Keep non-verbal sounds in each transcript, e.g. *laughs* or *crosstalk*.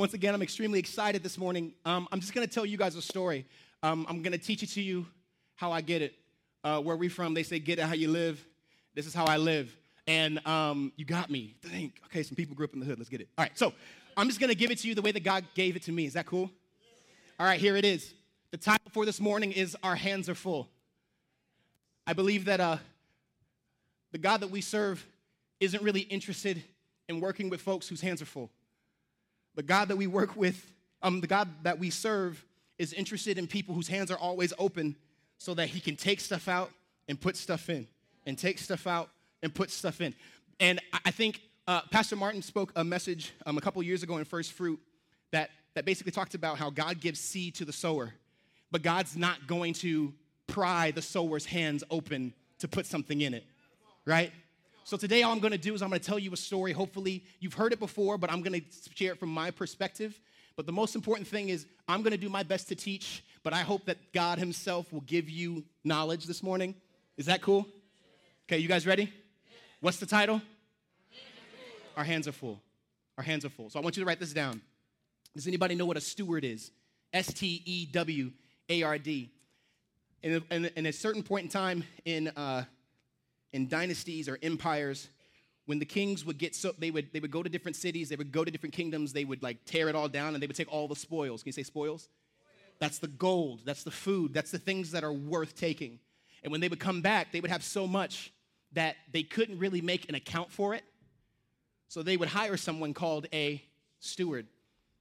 once again, I'm extremely excited this morning. Um, I'm just going to tell you guys a story. Um, I'm going to teach it to you how I get it. Uh, where we from, they say, get it how you live. This is how I live. And um, you got me. Think. Okay, some people grew up in the hood. Let's get it. All right, so I'm just going to give it to you the way that God gave it to me. Is that cool? All right, here it is. The title for this morning is Our Hands Are Full. I believe that uh, the God that we serve isn't really interested in working with folks whose hands are full. The God that we work with, um, the God that we serve, is interested in people whose hands are always open so that he can take stuff out and put stuff in, and take stuff out and put stuff in. And I think uh, Pastor Martin spoke a message um, a couple years ago in First Fruit that, that basically talked about how God gives seed to the sower, but God's not going to pry the sower's hands open to put something in it, right? So today, all I'm going to do is I'm going to tell you a story. Hopefully, you've heard it before, but I'm going to share it from my perspective. But the most important thing is I'm going to do my best to teach, but I hope that God Himself will give you knowledge this morning. Is that cool? Okay, you guys ready? What's the title? Our hands are full. Our hands are full. So I want you to write this down. Does anybody know what a steward is? S T E W A R D. In a, in a certain point in time in uh, in dynasties or empires when the kings would get so they would they would go to different cities they would go to different kingdoms they would like tear it all down and they would take all the spoils. Can you say spoils? That's the gold that's the food that's the things that are worth taking. And when they would come back they would have so much that they couldn't really make an account for it. So they would hire someone called a steward.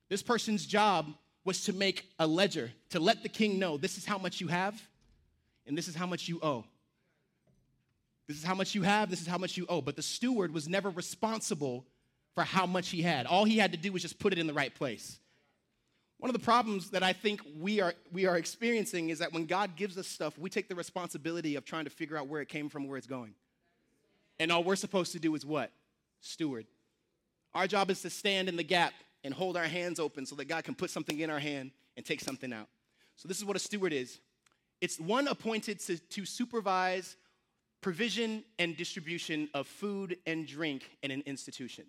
This person's job was to make a ledger to let the king know this is how much you have and this is how much you owe this is how much you have, this is how much you owe. But the steward was never responsible for how much he had. All he had to do was just put it in the right place. One of the problems that I think we are, we are experiencing is that when God gives us stuff, we take the responsibility of trying to figure out where it came from, where it's going. And all we're supposed to do is what? Steward. Our job is to stand in the gap and hold our hands open so that God can put something in our hand and take something out. So, this is what a steward is it's one appointed to, to supervise provision and distribution of food and drink in an institution.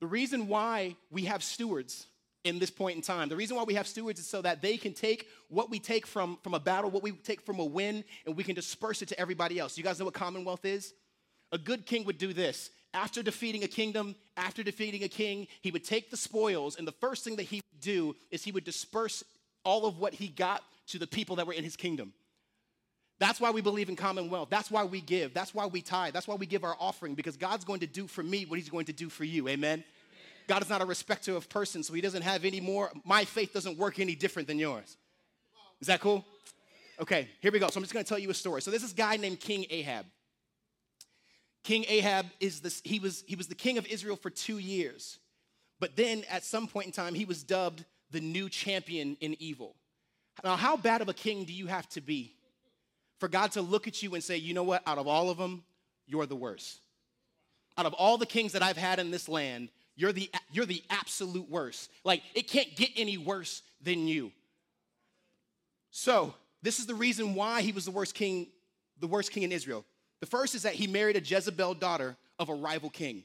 The reason why we have stewards in this point in time, the reason why we have stewards is so that they can take what we take from, from a battle, what we take from a win, and we can disperse it to everybody else. You guys know what Commonwealth is? A good king would do this. After defeating a kingdom, after defeating a king, he would take the spoils, and the first thing that he would do is he would disperse all of what he got to the people that were in his kingdom. That's why we believe in commonwealth. That's why we give. That's why we tithe. That's why we give our offering because God's going to do for me what he's going to do for you. Amen. Amen. God is not a respecter of persons, so he doesn't have any more. My faith doesn't work any different than yours. Is that cool? Okay, here we go. So I'm just going to tell you a story. So there's this guy named King Ahab. King Ahab is this, he was, he was the king of Israel for two years. But then at some point in time, he was dubbed the new champion in evil. Now, how bad of a king do you have to be for God to look at you and say, you know what, out of all of them, you're the worst. Out of all the kings that I've had in this land, you're the, you're the absolute worst. Like, it can't get any worse than you. So, this is the reason why he was the worst king, the worst king in Israel. The first is that he married a Jezebel daughter of a rival king.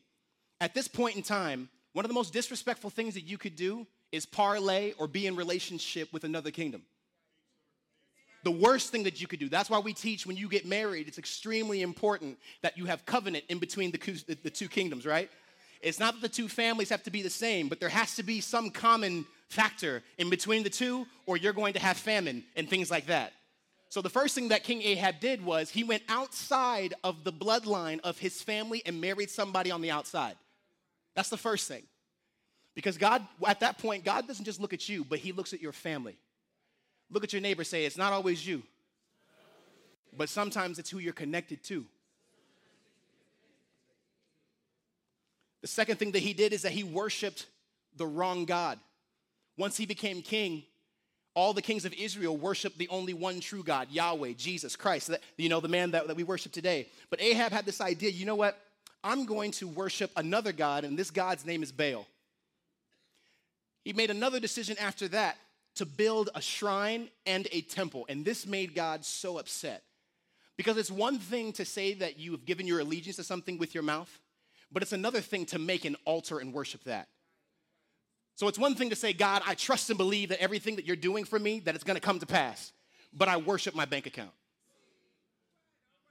At this point in time, one of the most disrespectful things that you could do is parlay or be in relationship with another kingdom the worst thing that you could do. That's why we teach when you get married, it's extremely important that you have covenant in between the, the two kingdoms, right? It's not that the two families have to be the same, but there has to be some common factor in between the two, or you're going to have famine and things like that. So, the first thing that King Ahab did was he went outside of the bloodline of his family and married somebody on the outside. That's the first thing. Because God, at that point, God doesn't just look at you, but he looks at your family. Look at your neighbor, say, It's not always you, but sometimes it's who you're connected to. The second thing that he did is that he worshiped the wrong God. Once he became king, all the kings of Israel worshiped the only one true God, Yahweh, Jesus Christ, that, you know, the man that, that we worship today. But Ahab had this idea you know what? I'm going to worship another God, and this God's name is Baal. He made another decision after that to build a shrine and a temple. And this made God so upset. Because it's one thing to say that you have given your allegiance to something with your mouth, but it's another thing to make an altar and worship that. So it's one thing to say, God, I trust and believe that everything that you're doing for me, that it's gonna come to pass, but I worship my bank account.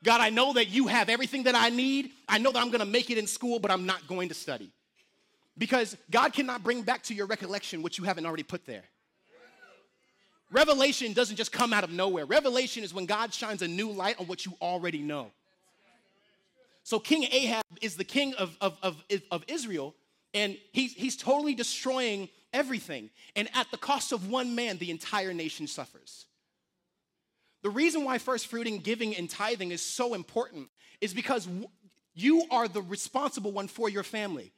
God, I know that you have everything that I need. I know that I'm gonna make it in school, but I'm not going to study. Because God cannot bring back to your recollection what you haven't already put there. Revelation doesn't just come out of nowhere. Revelation is when God shines a new light on what you already know. So King Ahab is the king of, of, of, of Israel, and he's, he's totally destroying everything. And at the cost of one man, the entire nation suffers. The reason why first fruiting, giving, and tithing is so important is because you are the responsible one for your family.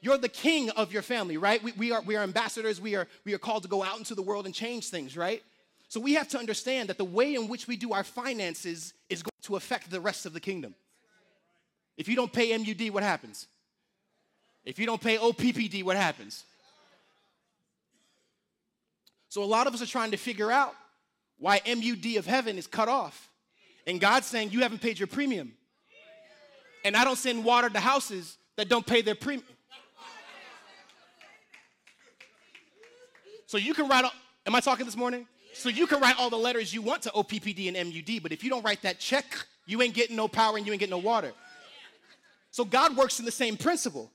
You're the king of your family, right? We, we, are, we are ambassadors. We are, we are called to go out into the world and change things, right? So we have to understand that the way in which we do our finances is going to affect the rest of the kingdom. If you don't pay MUD, what happens? If you don't pay OPPD, what happens? So a lot of us are trying to figure out why MUD of heaven is cut off. And God's saying, You haven't paid your premium. And I don't send water to houses that don't pay their premium. So you can write, am I talking this morning? So you can write all the letters you want to OPPD and MUD, but if you don't write that check, you ain't getting no power and you ain't getting no water. So God works in the same principle.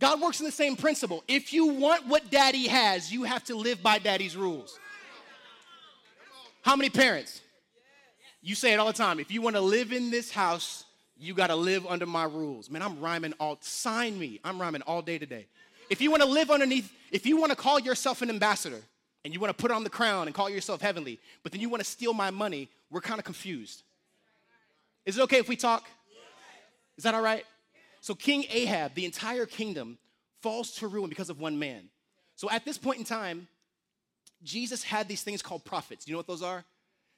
God works in the same principle. If you want what daddy has, you have to live by daddy's rules. How many parents? You say it all the time. If you want to live in this house, you got to live under my rules. Man, I'm rhyming all, sign me. I'm rhyming all day today. If you want to live underneath, if you want to call yourself an ambassador and you want to put on the crown and call yourself heavenly, but then you want to steal my money, we're kind of confused. Is it okay if we talk? Is that all right? So King Ahab, the entire kingdom, falls to ruin because of one man. So at this point in time, Jesus had these things called prophets. You know what those are?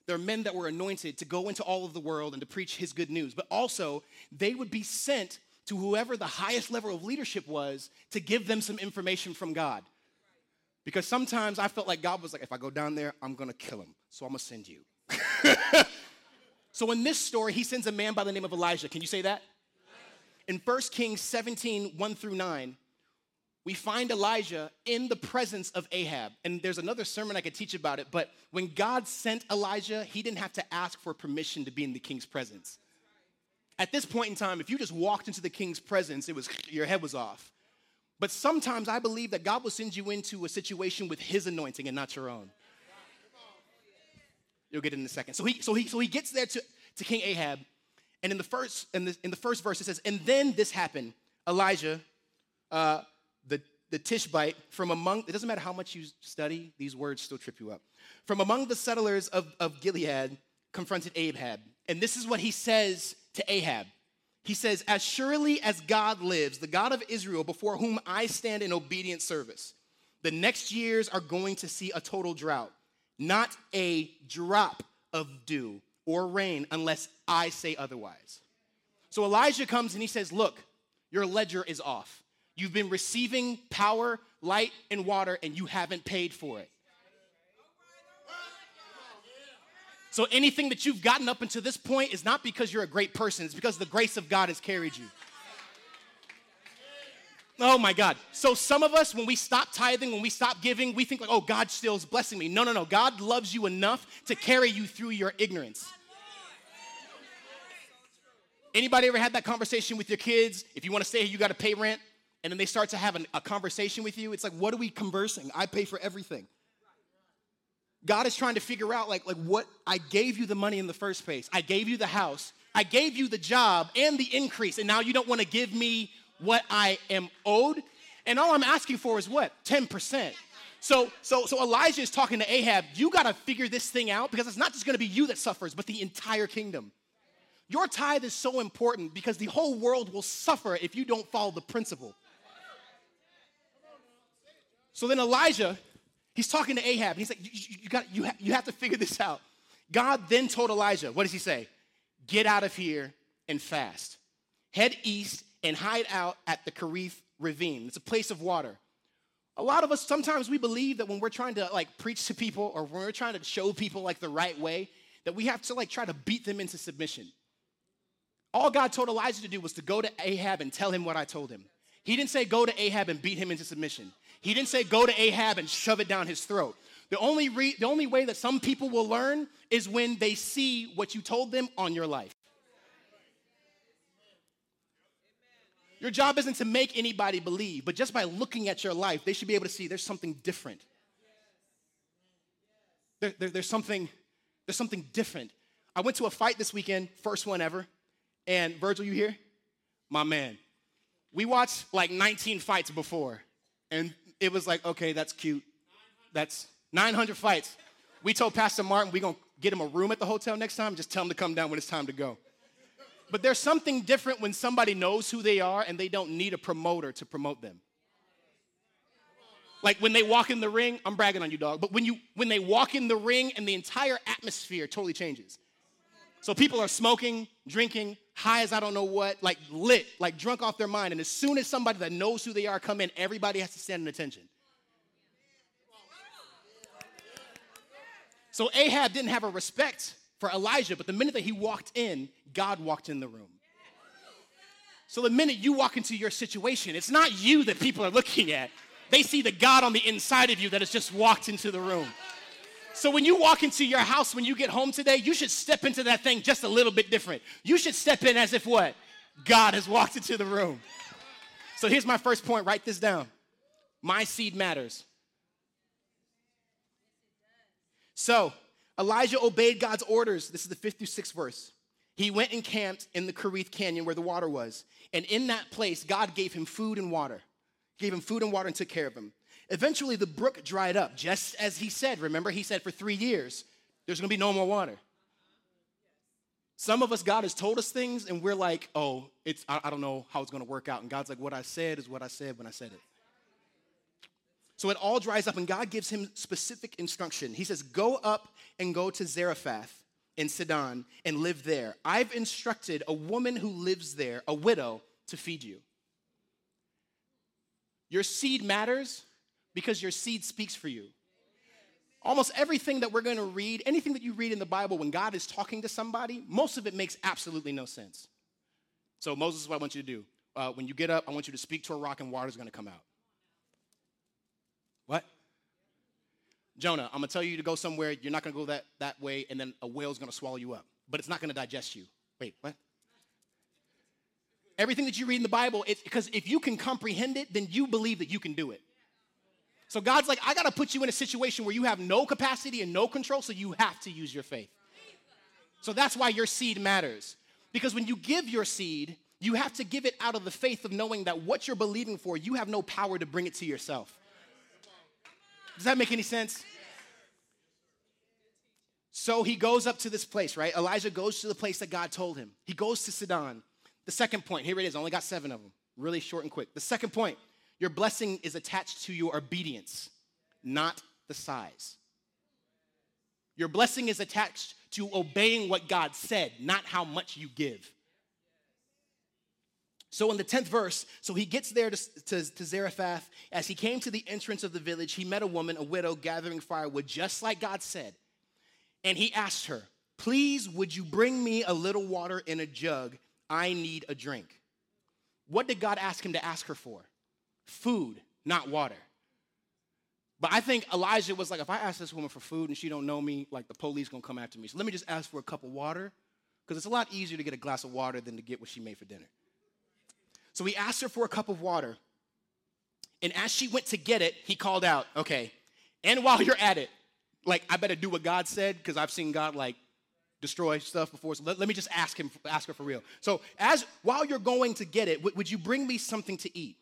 They're men that were anointed to go into all of the world and to preach his good news, but also they would be sent to whoever the highest level of leadership was to give them some information from God. Because sometimes I felt like God was like, if I go down there, I'm gonna kill him. So I'm gonna send you. *laughs* so in this story, he sends a man by the name of Elijah. Can you say that? In 1 Kings 17, 1 through 9, we find Elijah in the presence of Ahab. And there's another sermon I could teach about it, but when God sent Elijah, he didn't have to ask for permission to be in the king's presence. At this point in time, if you just walked into the king's presence, it was your head was off. But sometimes I believe that God will send you into a situation with his anointing and not your own. You'll get it in a second. So he so he so he gets there to, to King Ahab and in the first, in the, in the first verse, it says, And then this happened. Elijah, uh, the, the Tishbite, from among, it doesn't matter how much you study, these words still trip you up. From among the settlers of, of Gilead, confronted Ahab. And this is what he says to Ahab. He says, As surely as God lives, the God of Israel, before whom I stand in obedient service, the next years are going to see a total drought, not a drop of dew or rain unless I say otherwise. So Elijah comes and he says, Look, your ledger is off. You've been receiving power, light, and water, and you haven't paid for it. So anything that you've gotten up until this point is not because you're a great person, it's because the grace of God has carried you. Oh my God. So some of us, when we stop tithing, when we stop giving, we think like, oh, God still is blessing me. No, no, no. God loves you enough to carry you through your ignorance. Anybody ever had that conversation with your kids? If you want to stay here, you got to pay rent. And then they start to have an, a conversation with you. It's like, what are we conversing? I pay for everything. God is trying to figure out, like, like what I gave you the money in the first place. I gave you the house. I gave you the job and the increase. And now you don't want to give me what I am owed. And all I'm asking for is what? 10%. So, so, so Elijah is talking to Ahab, you got to figure this thing out because it's not just going to be you that suffers, but the entire kingdom. Your tithe is so important because the whole world will suffer if you don't follow the principle. So then Elijah, he's talking to Ahab. And he's like, you, you, got, you, ha- you have to figure this out. God then told Elijah, what does he say? Get out of here and fast. Head east and hide out at the Kerith Ravine. It's a place of water. A lot of us, sometimes we believe that when we're trying to like preach to people or when we're trying to show people like the right way, that we have to like try to beat them into submission. All God told Elijah to do was to go to Ahab and tell him what I told him. He didn't say go to Ahab and beat him into submission. He didn't say go to Ahab and shove it down his throat. The only, re- the only way that some people will learn is when they see what you told them on your life. Your job isn't to make anybody believe, but just by looking at your life, they should be able to see there's something different. There, there, there's something, there's something different. I went to a fight this weekend, first one ever, and Virgil, you here? My man. We watched like 19 fights before, and it was like, okay, that's cute. That's 900 fights. We told Pastor Martin we're gonna get him a room at the hotel next time, just tell him to come down when it's time to go. But there's something different when somebody knows who they are and they don't need a promoter to promote them. Like when they walk in the ring, I'm bragging on you, dog. But when you when they walk in the ring and the entire atmosphere totally changes. So people are smoking, drinking, high as I don't know what, like lit, like drunk off their mind. And as soon as somebody that knows who they are come in, everybody has to stand in attention. So Ahab didn't have a respect for Elijah, but the minute that he walked in, God walked in the room. So the minute you walk into your situation, it's not you that people are looking at. They see the God on the inside of you that has just walked into the room. So when you walk into your house when you get home today, you should step into that thing just a little bit different. You should step in as if what? God has walked into the room. So here's my first point write this down. My seed matters. So Elijah obeyed God's orders. This is the fifth through sixth verse. He went and camped in the Kerith Canyon where the water was. And in that place, God gave him food and water, gave him food and water and took care of him. Eventually, the brook dried up, just as he said. Remember, he said for three years, there's gonna be no more water. Some of us, God has told us things, and we're like, oh, it's, I, I don't know how it's gonna work out. And God's like, what I said is what I said when I said it. So it all dries up, and God gives him specific instruction. He says, Go up and go to Zarephath in Sidon and live there. I've instructed a woman who lives there, a widow, to feed you. Your seed matters because your seed speaks for you. Almost everything that we're going to read, anything that you read in the Bible when God is talking to somebody, most of it makes absolutely no sense. So, Moses, is what I want you to do. Uh, when you get up, I want you to speak to a rock and water is going to come out. What? Jonah, I'm gonna tell you to go somewhere, you're not gonna go that, that way, and then a whale's gonna swallow you up. But it's not gonna digest you. Wait, what? Everything that you read in the Bible, it's because if you can comprehend it, then you believe that you can do it. So God's like, I gotta put you in a situation where you have no capacity and no control, so you have to use your faith. So that's why your seed matters. Because when you give your seed, you have to give it out of the faith of knowing that what you're believing for, you have no power to bring it to yourself. Does that make any sense? So he goes up to this place, right? Elijah goes to the place that God told him. He goes to Sidon. The second point, here it is, I only got seven of them, really short and quick. The second point, your blessing is attached to your obedience, not the size. Your blessing is attached to obeying what God said, not how much you give. So in the 10th verse, so he gets there to, to, to, Zarephath. As he came to the entrance of the village, he met a woman, a widow, gathering firewood, just like God said. And he asked her, Please, would you bring me a little water in a jug? I need a drink. What did God ask him to ask her for? Food, not water. But I think Elijah was like, if I ask this woman for food and she don't know me, like the police gonna come after me. So let me just ask for a cup of water, because it's a lot easier to get a glass of water than to get what she made for dinner. So he asked her for a cup of water. And as she went to get it, he called out, okay, and while you're at it, like, I better do what God said, because I've seen God, like, destroy stuff before. So let, let, me just ask him, ask her for real. So as while you're going to get it, w- would you bring me something to eat?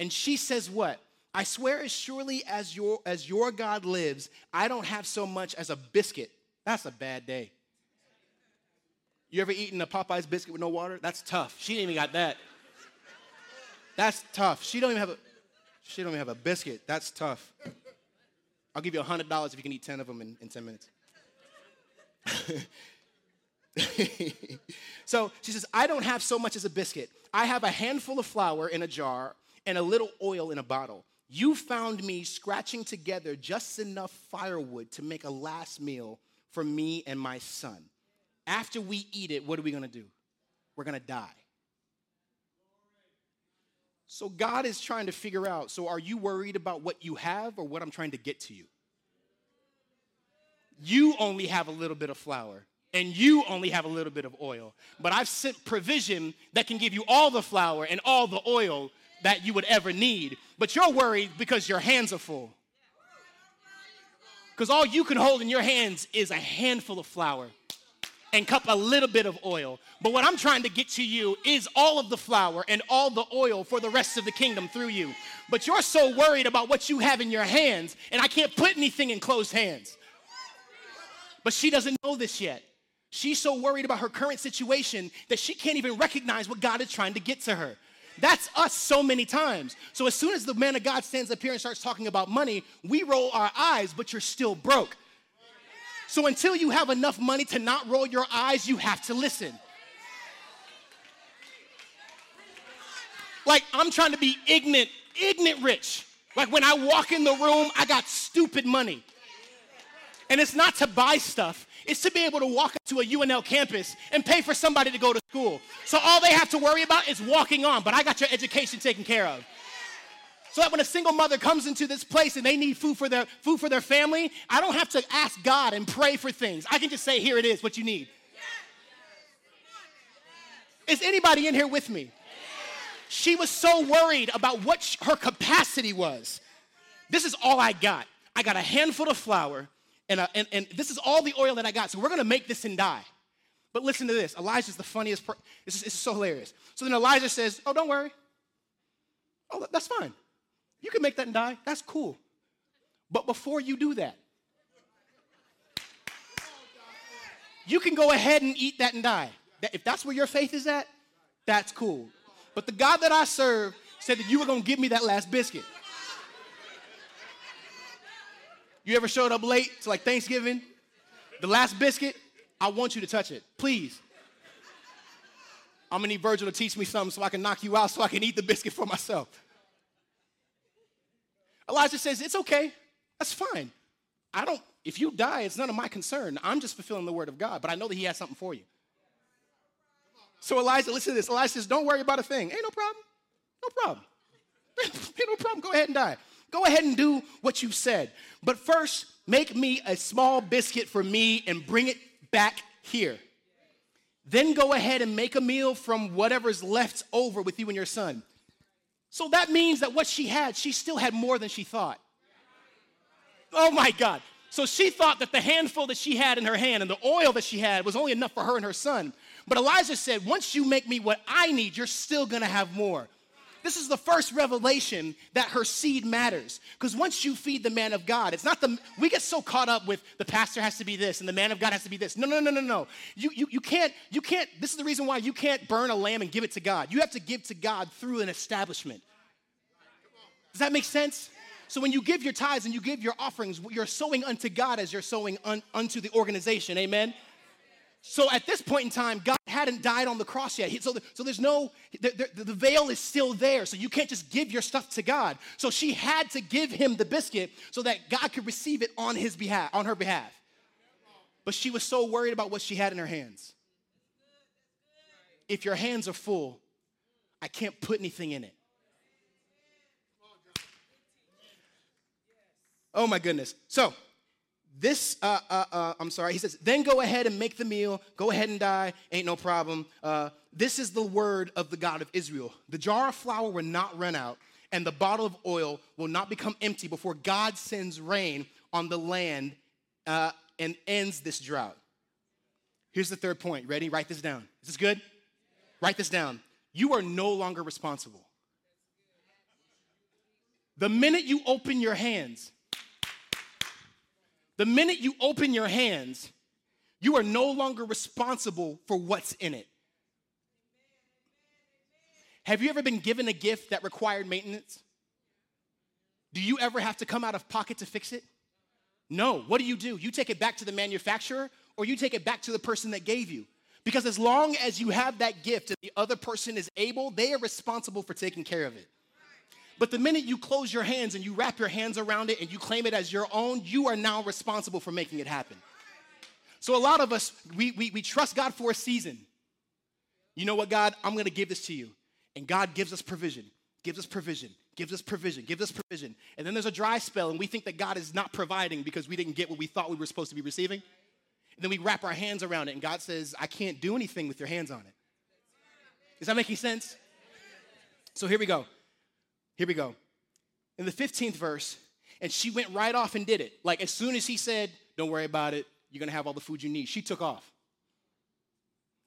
And she says, What? I swear as surely as your as your God lives, I don't have so much as a biscuit. That's a bad day. You ever eaten a Popeye's biscuit with no water? That's tough. She ain't even got that. That's tough. She don't even have a she don't even have a biscuit. That's tough. I'll give you hundred dollars if you can eat ten of them in, in ten minutes. *laughs* so she says, I don't have so much as a biscuit. I have a handful of flour in a jar and a little oil in a bottle. You found me scratching together just enough firewood to make a last meal for me and my son. After we eat it, what are we gonna do? We're gonna die. So God is trying to figure out so are you worried about what you have or what I'm trying to get to you? You only have a little bit of flour and you only have a little bit of oil. But I've sent provision that can give you all the flour and all the oil that you would ever need. But you're worried because your hands are full. Because all you can hold in your hands is a handful of flour and cup a little bit of oil. But what I'm trying to get to you is all of the flour and all the oil for the rest of the kingdom through you. But you're so worried about what you have in your hands, and I can't put anything in closed hands. But she doesn't know this yet. She's so worried about her current situation that she can't even recognize what God is trying to get to her. That's us so many times. So as soon as the man of God stands up here and starts talking about money, we roll our eyes, but you're still broke. So until you have enough money to not roll your eyes, you have to listen. Like I'm trying to be ignorant, ignorant rich. Like when I walk in the room, I got stupid money. And it's not to buy stuff, it's to be able to walk to a UNL campus and pay for somebody to go to school. So all they have to worry about is walking on, but I got your education taken care of. So that when a single mother comes into this place and they need food for their food for their family, I don't have to ask God and pray for things. I can just say, "Here it is, what you need." Is anybody in here with me? She was so worried about what her capacity was. This is all I got. I got a handful of flour, and, a, and, and this is all the oil that I got. So we're gonna make this and die. But listen to this. Elijah's the funniest. Per- this, is, this is so hilarious. So then Elijah says, "Oh, don't worry. Oh, that's fine. You can make that and die. That's cool. But before you do that, you can go ahead and eat that and die. If that's where your faith is at, that's cool. But the God that I serve said that you were going to give me that last biscuit. You ever showed up late to like Thanksgiving? The last biscuit, I want you to touch it. Please. I'm gonna need Virgil to teach me something so I can knock you out so I can eat the biscuit for myself. Elijah says, It's okay. That's fine. I don't, if you die, it's none of my concern. I'm just fulfilling the word of God, but I know that he has something for you. So Elijah, listen to this. Elijah says, Don't worry about a thing. Ain't no problem. No problem. *laughs* Ain't no problem. Go ahead and die. Go ahead and do what you've said. But first, make me a small biscuit for me and bring it back here. Then go ahead and make a meal from whatever's left over with you and your son. So that means that what she had, she still had more than she thought. Oh my God. So she thought that the handful that she had in her hand and the oil that she had was only enough for her and her son. But Elijah said, Once you make me what I need, you're still gonna have more. This is the first revelation that her seed matters. Because once you feed the man of God, it's not the, we get so caught up with the pastor has to be this and the man of God has to be this. No, no, no, no, no. You, you, you can't, you can't, this is the reason why you can't burn a lamb and give it to God. You have to give to God through an establishment. Does that make sense? So when you give your tithes and you give your offerings, you're sowing unto God as you're sowing un, unto the organization. Amen. So at this point in time, God hadn't died on the cross yet. So, so there's no, the, the, the, veil is still there. So you can't just give your stuff to God. So she had to give him the biscuit so that God could receive it on his behalf, on her behalf. But she was so worried about what she had in her hands. If your hands are full, I can't put anything in it. Oh my goodness. So this, uh, uh, uh, I'm sorry, he says, then go ahead and make the meal, go ahead and die, ain't no problem. Uh, this is the word of the God of Israel. The jar of flour will not run out, and the bottle of oil will not become empty before God sends rain on the land uh, and ends this drought. Here's the third point. Ready? Write this down. Is this good? Write this down. You are no longer responsible. The minute you open your hands, the minute you open your hands, you are no longer responsible for what's in it. Have you ever been given a gift that required maintenance? Do you ever have to come out of pocket to fix it? No. What do you do? You take it back to the manufacturer or you take it back to the person that gave you. Because as long as you have that gift and the other person is able, they are responsible for taking care of it. But the minute you close your hands and you wrap your hands around it and you claim it as your own, you are now responsible for making it happen. So a lot of us, we, we, we trust God for a season. You know what, God? I'm gonna give this to you. And God gives us provision. gives us provision, gives us provision, gives us provision. And then there's a dry spell, and we think that God is not providing because we didn't get what we thought we were supposed to be receiving. And then we wrap our hands around it, and God says, I can't do anything with your hands on it. Is that making sense? So here we go. Here we go. In the 15th verse, and she went right off and did it. Like as soon as he said, Don't worry about it, you're gonna have all the food you need, she took off.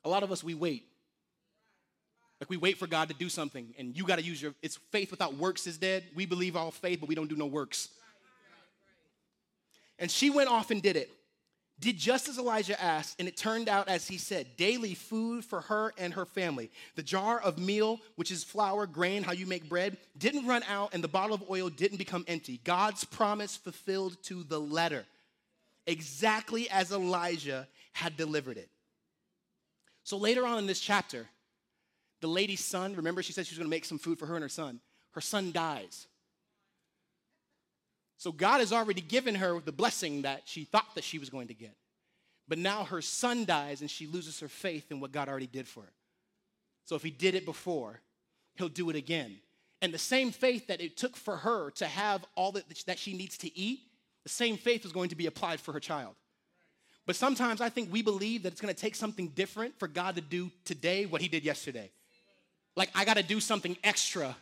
A lot of us, we wait. Like we wait for God to do something, and you got to use your. It's faith without works is dead. We believe all faith, but we don't do no works. And she went off and did it. Did just as Elijah asked, and it turned out as he said daily food for her and her family. The jar of meal, which is flour, grain, how you make bread, didn't run out, and the bottle of oil didn't become empty. God's promise fulfilled to the letter, exactly as Elijah had delivered it. So later on in this chapter, the lady's son, remember she said she was going to make some food for her and her son. Her son dies. So God has already given her the blessing that she thought that she was going to get. But now her son dies and she loses her faith in what God already did for her. So if he did it before, he'll do it again. And the same faith that it took for her to have all that, that she needs to eat, the same faith is going to be applied for her child. But sometimes I think we believe that it's going to take something different for God to do today what he did yesterday. Like, I got to do something extra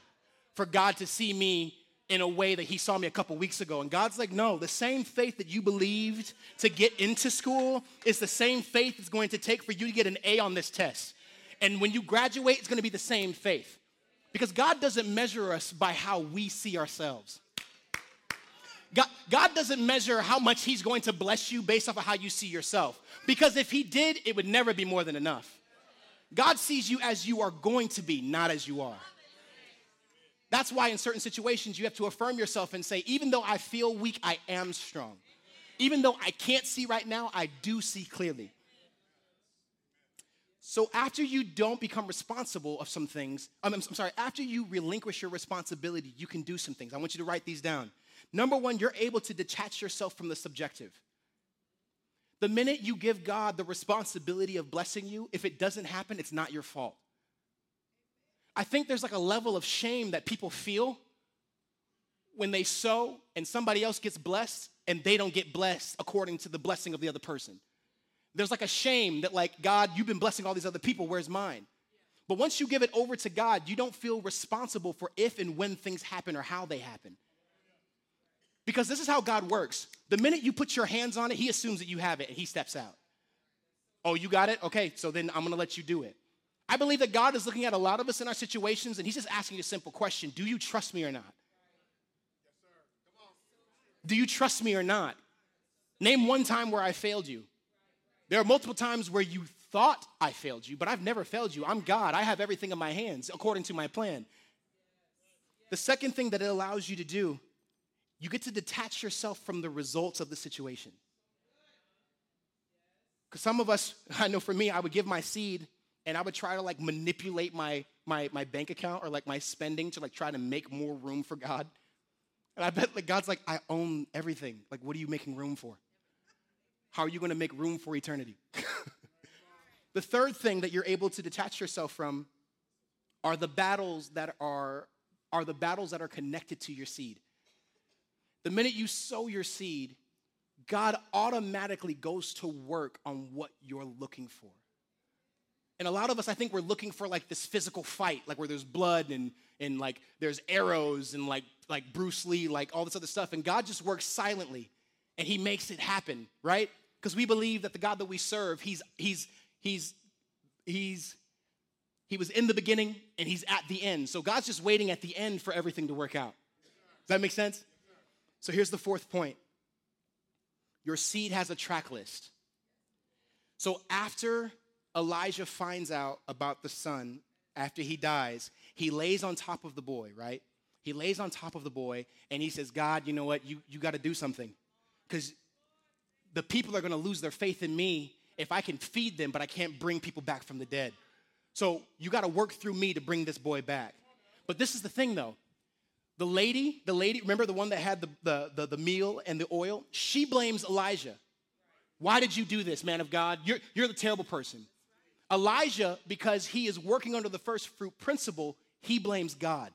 for God to see me in a way that he saw me a couple weeks ago. And God's like, no, the same faith that you believed to get into school is the same faith it's going to take for you to get an A on this test. And when you graduate, it's going to be the same faith. Because God doesn't measure us by how we see ourselves. God, God doesn't measure how much He's going to bless you based off of how you see yourself. Because if He did, it would never be more than enough. God sees you as you are going to be, not as you are. That's why in certain situations you have to affirm yourself and say, even though I feel weak, I am strong. Even though I can't see right now, I do see clearly. So after you don't become responsible of some things, um, I'm, I'm, sorry, after you relinquish your responsibility, you can do some things. I want you to write these down. Number one, you're able to detach yourself from the subjective. The minute you give God the responsibility of blessing you, if it doesn't happen, it's not your fault. I think there's like a level of shame that people feel when they sow and somebody else gets blessed and they don't get blessed according to the blessing of the other person. There's like a shame that, like, God, you've been blessing all these other people, where's mine? But once you give it over to God, you don't feel responsible for if and when things happen or how they happen. Because this is how God works. The minute you put your hands on it, He assumes that you have it and He steps out. Oh, you got it? Okay, so then I'm gonna let you do it. I believe that God is looking at a lot of us in our situations and He's just asking a simple question Do you trust me or not? Do you trust me or not? Name one time where I failed you. There are multiple times where you thought I failed you, but I've never failed you. I'm God. I have everything in my hands according to my plan. The second thing that it allows you to do you get to detach yourself from the results of the situation. Because some of us, *laughs* I know for me, I would give my seed and I would try to like manipulate my, my, my bank account or like my spending to like try to make more room for God. And I bet like God's like, I own everything. Like, what are you making room for? How are you going to make room for eternity? *laughs* the third thing that you're able to detach yourself from are the battles that are, are the battles that are connected to your seed. The minute you sow your seed, God automatically goes to work on what you're looking for. And a lot of us, I think we're looking for like this physical fight, like where there's blood and, and like there's arrows and like, like Bruce Lee, like all this other stuff. And God just works silently and he makes it happen, right? Because we believe that the God that we serve, he's, he's, he's, he's, he was in the beginning and he's at the end. So God's just waiting at the end for everything to work out. Does that make sense? So here's the fourth point your seed has a track list. So after Elijah finds out about the son, after he dies, he lays on top of the boy, right? He lays on top of the boy and he says, God, you know what? You, you got to do something. Because the people are going to lose their faith in me if I can feed them, but I can't bring people back from the dead. So you got to work through me to bring this boy back. But this is the thing though the lady, the lady, remember the one that had the, the, the, the, meal and the oil? She blames Elijah. Why did you do this, man of God? You're, you're the terrible person. Elijah, because he is working under the first fruit principle, he blames God.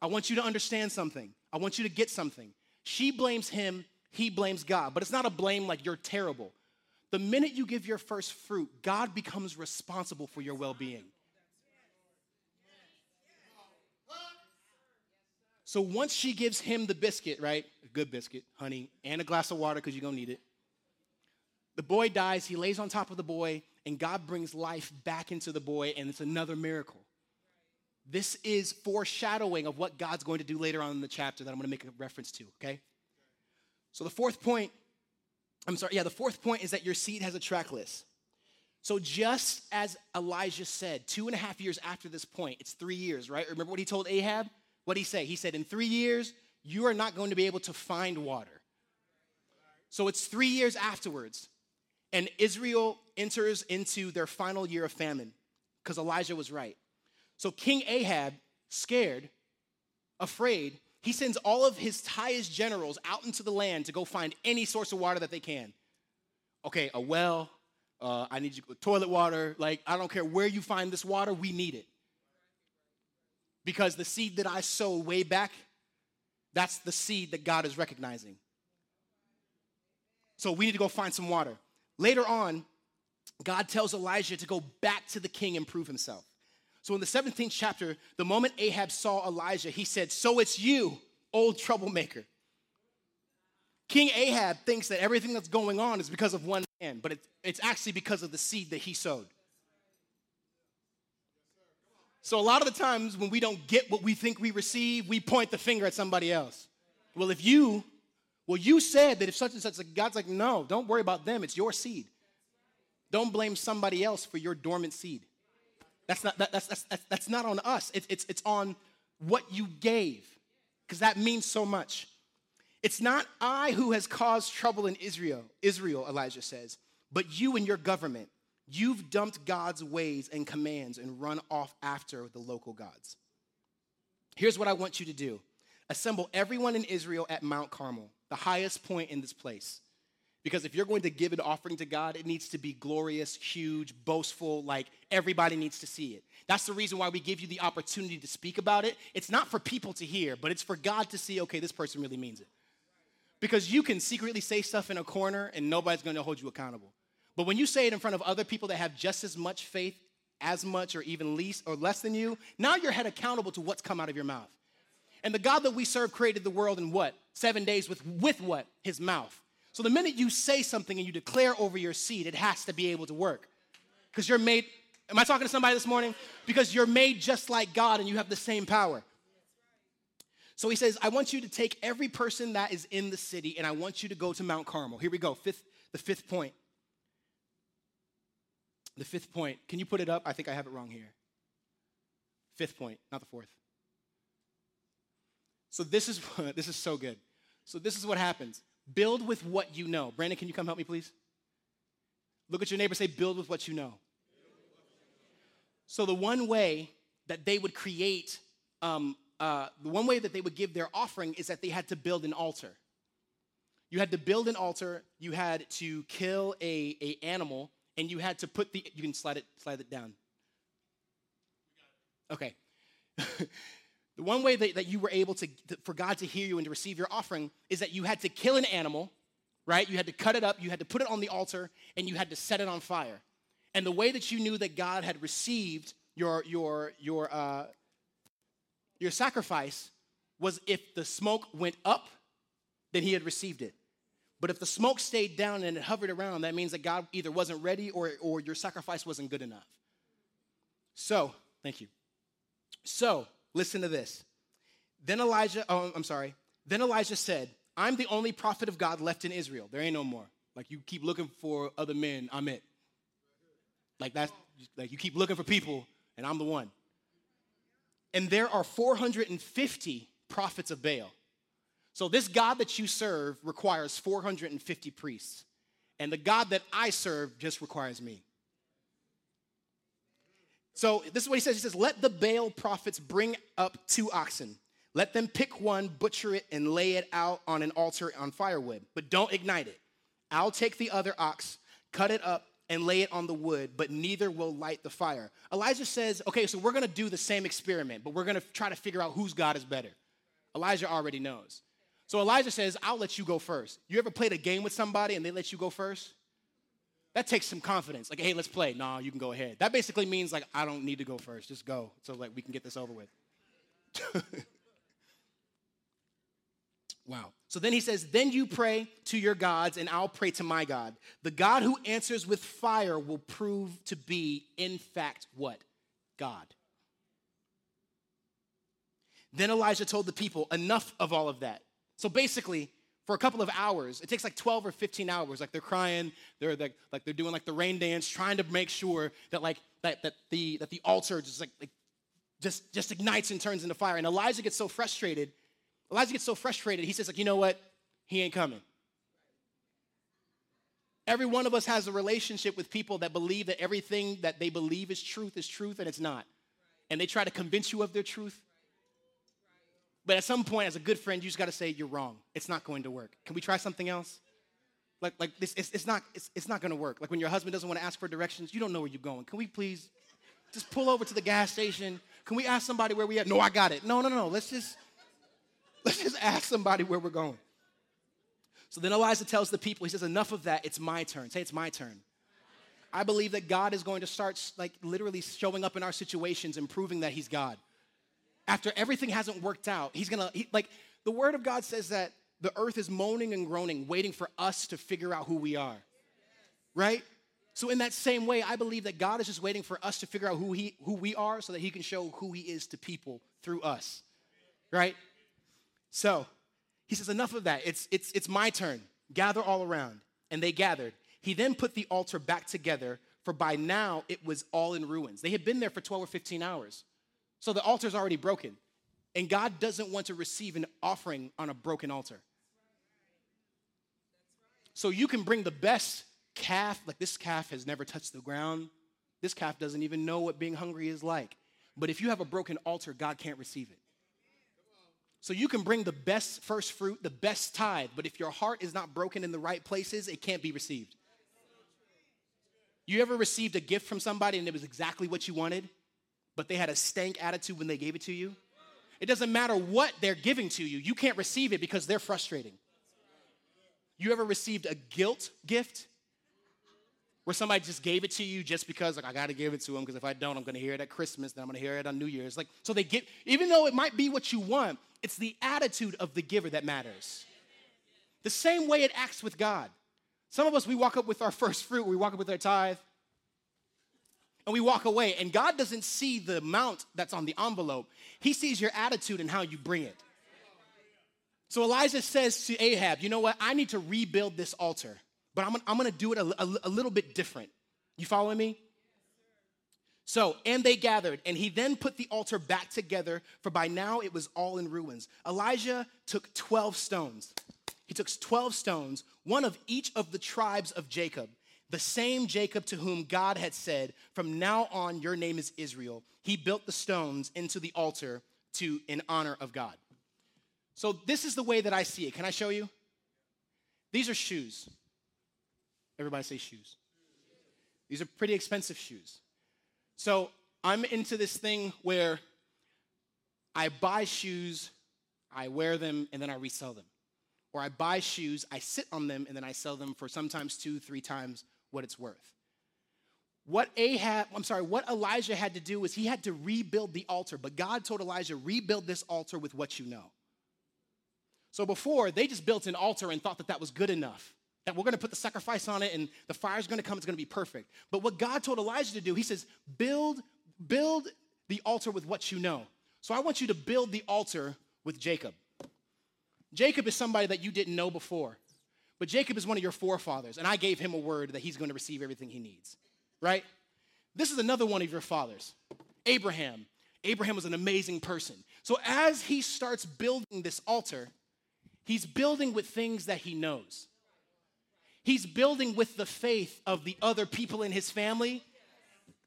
I want you to understand something. I want you to get something. She blames him, he blames God. But it's not a blame like you're terrible. The minute you give your first fruit, God becomes responsible for your well being. So once she gives him the biscuit, right? A good biscuit, honey, and a glass of water because you're going to need it. The boy dies, he lays on top of the boy, and God brings life back into the boy, and it's another miracle. This is foreshadowing of what God's going to do later on in the chapter that I'm going to make a reference to, okay? So the fourth point, I'm sorry, yeah, the fourth point is that your seed has a track list. So just as Elijah said, two and a half years after this point, it's three years, right? Remember what he told Ahab? What did he say? He said, in three years, you are not going to be able to find water. So it's three years afterwards, and Israel enters into their final year of famine because Elijah was right. So King Ahab, scared, afraid, he sends all of his highest generals out into the land to go find any source of water that they can. Okay, a well, uh, I need you toilet water. Like, I don't care where you find this water, we need it. Because the seed that I sowed way back, that's the seed that God is recognizing. So we need to go find some water. Later on, God tells Elijah to go back to the king and prove himself. So in the 17th chapter, the moment Ahab saw Elijah, he said, So it's you, old troublemaker. King Ahab thinks that everything that's going on is because of one man, but it's, it's actually because of the seed that he sowed. So a lot of the times when we don't get what we think we receive, we point the finger at somebody else. Well, if you, well, you said that if such and such, God's like, no, don't worry about them. It's your seed. Don't blame somebody else for your dormant seed. That's not, that, that's, that's, that's not on us. It's, it's, it's on what you gave, because that means so much. It's not I who has caused trouble in Israel, Israel, Elijah says, but you and your government. You've dumped God's ways and commands and run off after the local gods. Here's what I want you to do assemble everyone in Israel at Mount Carmel, the highest point in this place. Because if you're going to give an offering to God, it needs to be glorious, huge, boastful, like everybody needs to see it. That's the reason why we give you the opportunity to speak about it. It's not for people to hear, but it's for God to see, okay, this person really means it. Because you can secretly say stuff in a corner and nobody's going to hold you accountable. But when you say it in front of other people that have just as much faith, as much, or even least or less than you, now you're held accountable to what's come out of your mouth. And the God that we serve created the world in what? Seven days with, with what? His mouth. So the minute you say something and you declare over your seed, it has to be able to work. Because you're made, am I talking to somebody this morning? Because you're made just like God and you have the same power. So he says, I want you to take every person that is in the city and I want you to go to Mount Carmel. Here we go, fifth, the fifth point. The fifth point. Can you put it up? I think I have it wrong here. Fifth point, not the fourth. So this is *laughs* this is so good. So this is what happens. Build with what you know. Brandon, can you come help me, please? Look at your neighbor, say, build with what you know. So, the one way that they would create, um, uh, the one way that they would give their offering is that they had to build an altar. You had to build an altar, you had to kill a, a animal, and you had to put the, you can slide it, slide it down. Okay. *laughs* The one way that, that you were able to, for God to hear you and to receive your offering is that you had to kill an animal, right? You had to cut it up, you had to put it on the altar, and you had to set it on fire. And the way that you knew that God had received your, your, your, uh, your sacrifice was if the smoke went up, then he had received it. But if the smoke stayed down and it hovered around, that means that God either wasn't ready or, or your sacrifice wasn't good enough. So, thank you. So, Listen to this. Then Elijah, oh, I'm sorry. Then Elijah said, I'm the only prophet of God left in Israel. There ain't no more. Like you keep looking for other men, I'm it. Like that's like you keep looking for people, and I'm the one. And there are 450 prophets of Baal. So this God that you serve requires 450 priests. And the God that I serve just requires me. So this is what he says. He says, Let the Baal prophets bring up two oxen. Let them pick one, butcher it, and lay it out on an altar on firewood, but don't ignite it. I'll take the other ox, cut it up, and lay it on the wood, but neither will light the fire. Elijah says, okay, so we're gonna do the same experiment, but we're gonna try to figure out whose God is better. Elijah already knows. So Elijah says, I'll let you go first. You ever played a game with somebody and they let you go first? That takes some confidence. Like, hey, let's play. No, you can go ahead. That basically means like I don't need to go first. Just go. So like we can get this over with. *laughs* wow. So then he says, Then you pray to your gods, and I'll pray to my God. The God who answers with fire will prove to be, in fact, what? God. Then Elijah told the people, Enough of all of that. So basically, for a couple of hours, it takes like 12 or 15 hours. Like they're crying, they're like, like they're doing like the rain dance, trying to make sure that like that, that the that the altar just like, like just just ignites and turns into fire. And Elijah gets so frustrated Elijah gets so frustrated, he says, like, you know what? He ain't coming. Every one of us has a relationship with people that believe that everything that they believe is truth is truth and it's not. And they try to convince you of their truth. But at some point, as a good friend, you just got to say, you're wrong. It's not going to work. Can we try something else? Like, like this, it's, it's not, it's, it's not going to work. Like when your husband doesn't want to ask for directions, you don't know where you're going. Can we please just pull over to the gas station? Can we ask somebody where we at? No, I got it. No, no, no. Let's just, *laughs* Let's just ask somebody where we're going. So then Elijah tells the people, he says, Enough of that, it's my turn. Say, It's my turn. I believe that God is going to start, like, literally showing up in our situations and proving that He's God. After everything hasn't worked out, He's gonna, he, like, the Word of God says that the earth is moaning and groaning, waiting for us to figure out who we are. Right? So, in that same way, I believe that God is just waiting for us to figure out who, he, who we are so that He can show who He is to people through us. Right? So he says, Enough of that. It's, it's, it's my turn. Gather all around. And they gathered. He then put the altar back together, for by now it was all in ruins. They had been there for 12 or 15 hours. So the altar's already broken. And God doesn't want to receive an offering on a broken altar. So you can bring the best calf, like this calf has never touched the ground. This calf doesn't even know what being hungry is like. But if you have a broken altar, God can't receive it. So you can bring the best first fruit, the best tithe, but if your heart is not broken in the right places, it can't be received. You ever received a gift from somebody and it was exactly what you wanted, but they had a stank attitude when they gave it to you? It doesn't matter what they're giving to you, you can't receive it because they're frustrating. You ever received a guilt gift? Where somebody just gave it to you just because, like, I gotta give it to them because if I don't, I'm gonna hear it at Christmas, then I'm gonna hear it on New Year's. Like, so they get, even though it might be what you want, it's the attitude of the giver that matters. The same way it acts with God. Some of us, we walk up with our *laughs* first fruit, we walk up with our tithe, and we walk away. And God doesn't see the amount that's on the envelope, He sees your attitude and how you bring it. So Elijah says to Ahab, You know what? I need to rebuild this altar, but I'm gonna, I'm gonna do it a, a, a little bit different. You following me? So, and they gathered, and he then put the altar back together, for by now it was all in ruins. Elijah took 12 stones. He took 12 stones, one of each of the tribes of Jacob, the same Jacob to whom God had said, From now on, your name is Israel. He built the stones into the altar to in honor of God. So, this is the way that I see it. Can I show you? These are shoes. Everybody say shoes. These are pretty expensive shoes. So I'm into this thing where I buy shoes, I wear them, and then I resell them. Or I buy shoes, I sit on them, and then I sell them for sometimes two, three times what it's worth. What Ahab, I'm sorry, what Elijah had to do was he had to rebuild the altar, but God told Elijah, rebuild this altar with what you know. So before, they just built an altar and thought that that was good enough that we're to put the sacrifice on it and the fire's to come it's to be perfect but what god told elijah to do he says build build the altar with what you know so i want you to build the altar with jacob jacob is somebody that you didn't know before but jacob is one of your forefathers and i gave him a word that he's going to receive everything he needs right this is another one of your fathers abraham abraham was an amazing person so as he starts building this altar he's building with things that he knows He's building with the faith of the other people in his family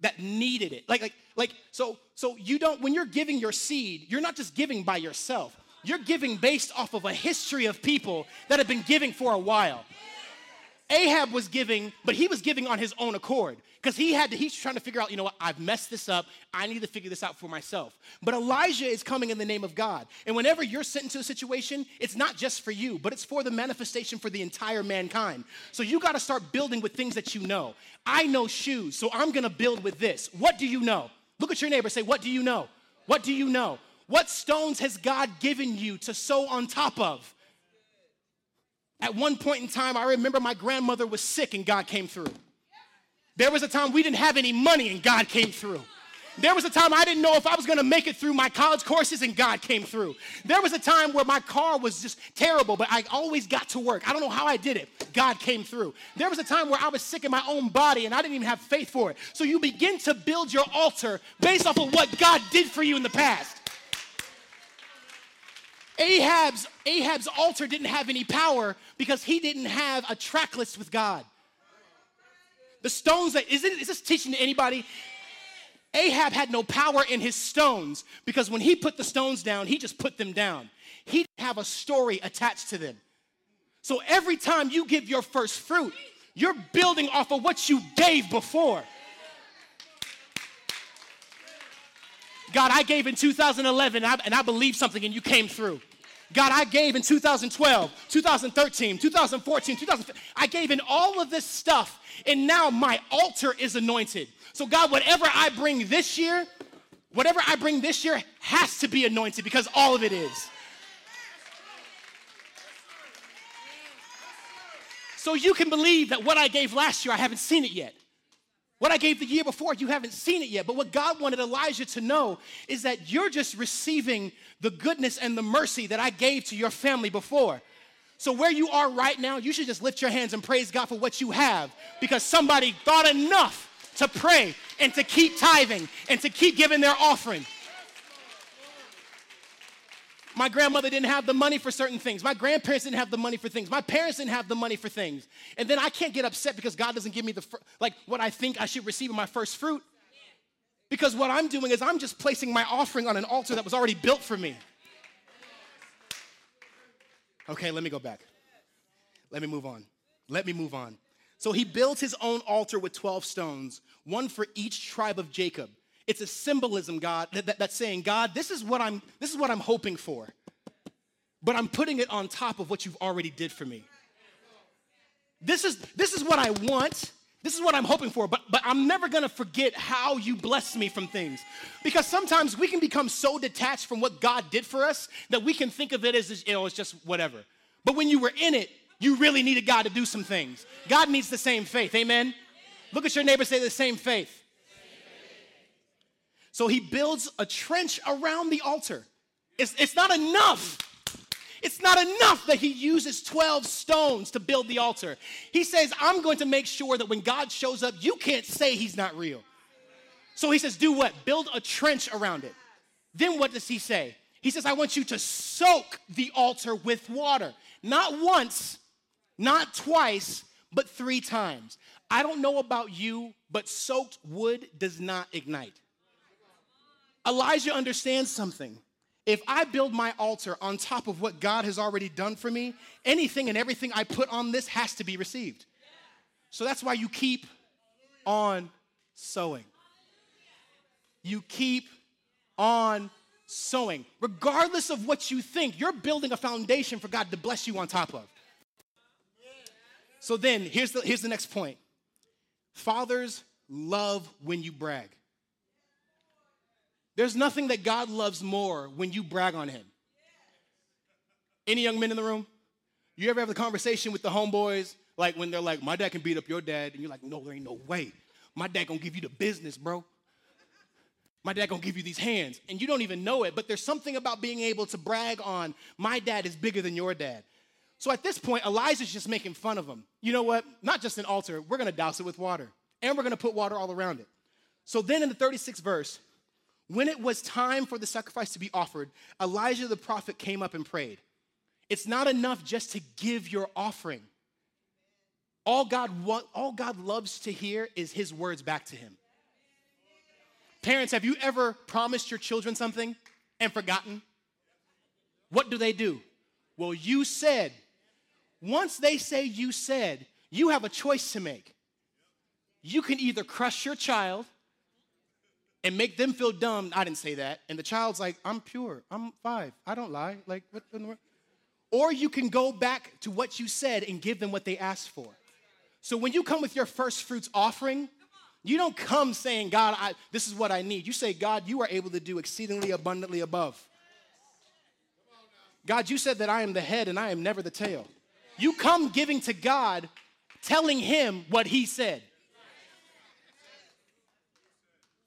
that needed it. Like, like, like, so, so you don't, when you're giving your seed, you're not just giving by yourself. You're giving based off of a history of people that have been giving for a while. Ahab was giving, but he was giving on his own accord because he had to, he's trying to figure out, you know what, I've messed this up. I need to figure this out for myself. But Elijah is coming in the name of God. And whenever you're sent into a situation, it's not just for you, but it's for the manifestation for the entire mankind. So you got to start building with things that you know. I know shoes, so I'm going to build with this. What do you know? Look at your neighbor, say, What do you know? What do you know? What stones has God given you to sow on top of? At one point in time, I remember my grandmother was sick and God came through. There was a time we didn't have any money and God came through. There was a time I didn't know if I was gonna make it through my college courses and God came through. There was a time where my car was just terrible, but I always got to work. I don't know how I did it. God came through. There was a time where I was sick in my own body and I didn't even have faith for it. So you begin to build your altar based off of what God did for you in the past. Ahab's, Ahab's altar didn't have any power because he didn't have a track list with God. The stones that, is, it, is this teaching to anybody? Ahab had no power in his stones because when he put the stones down, he just put them down. He didn't have a story attached to them. So every time you give your first fruit, you're building off of what you gave before. God, I gave in 2011 and I, and I something and you came through. God, I gave in 2012, 2013, 2014, 2015. I gave in all of this stuff, and now my altar is anointed. So, God, whatever I bring this year, whatever I bring this year has to be anointed because all of it is. So you can believe that what I gave last year, I haven't seen it yet. What I gave the year before, you haven't seen it yet. But what God wanted Elijah to know is that you're just receiving the goodness and the mercy that I gave to your family before. So, where you are right now, you should just lift your hands and praise God for what you have because somebody thought enough to pray and to keep tithing and to keep giving their offering. My grandmother didn't have the money for certain things. My grandparents didn't have the money for things. My parents didn't have the money for things. And then I can't get upset because God doesn't give me the fir- like what I think I should receive in my first fruit. Because what I'm doing is I'm just placing my offering on an altar that was already built for me. Okay, let me go back. Let me move on. Let me move on. So he built his own altar with 12 stones, one for each tribe of Jacob. It's a symbolism, God, that, that, that's saying, God, this is what I'm this is what I'm hoping for. But I'm putting it on top of what you've already did for me. This is this is what I want. This is what I'm hoping for, but, but I'm never gonna forget how you blessed me from things. Because sometimes we can become so detached from what God did for us that we can think of it as, you know, it's just whatever. But when you were in it, you really needed God to do some things. God needs the same faith, amen? Look at your neighbor, say the same faith. So he builds a trench around the altar. It's, it's not enough. It's not enough that he uses 12 stones to build the altar. He says, I'm going to make sure that when God shows up, you can't say he's not real. So he says, Do what? Build a trench around it. Then what does he say? He says, I want you to soak the altar with water. Not once, not twice, but three times. I don't know about you, but soaked wood does not ignite. Elijah understands something. If I build my altar on top of what God has already done for me, anything and everything I put on this has to be received. So that's why you keep on sowing. You keep on sowing. Regardless of what you think, you're building a foundation for God to bless you on top of. So then, here's the, here's the next point Fathers love when you brag. There's nothing that God loves more when you brag on him. Any young men in the room? You ever have the conversation with the homeboys, like when they're like, my dad can beat up your dad, and you're like, no, there ain't no way. My dad gonna give you the business, bro. My dad gonna give you these hands, and you don't even know it, but there's something about being able to brag on, my dad is bigger than your dad. So at this point, Elijah's just making fun of him. You know what? Not just an altar, we're gonna douse it with water, and we're gonna put water all around it. So then in the 36th verse, when it was time for the sacrifice to be offered, Elijah the prophet came up and prayed. It's not enough just to give your offering. All God, all God loves to hear is his words back to him. Parents, have you ever promised your children something and forgotten? What do they do? Well, you said. Once they say you said, You have a choice to make. You can either crush your child and make them feel dumb. I didn't say that. And the child's like, I'm pure. I'm five. I don't lie. Like, what in the world? Or you can go back to what you said and give them what they asked for. So when you come with your first fruits offering, you don't come saying, God, I, this is what I need. You say, God, you are able to do exceedingly abundantly above. God, you said that I am the head and I am never the tail. You come giving to God, telling him what he said.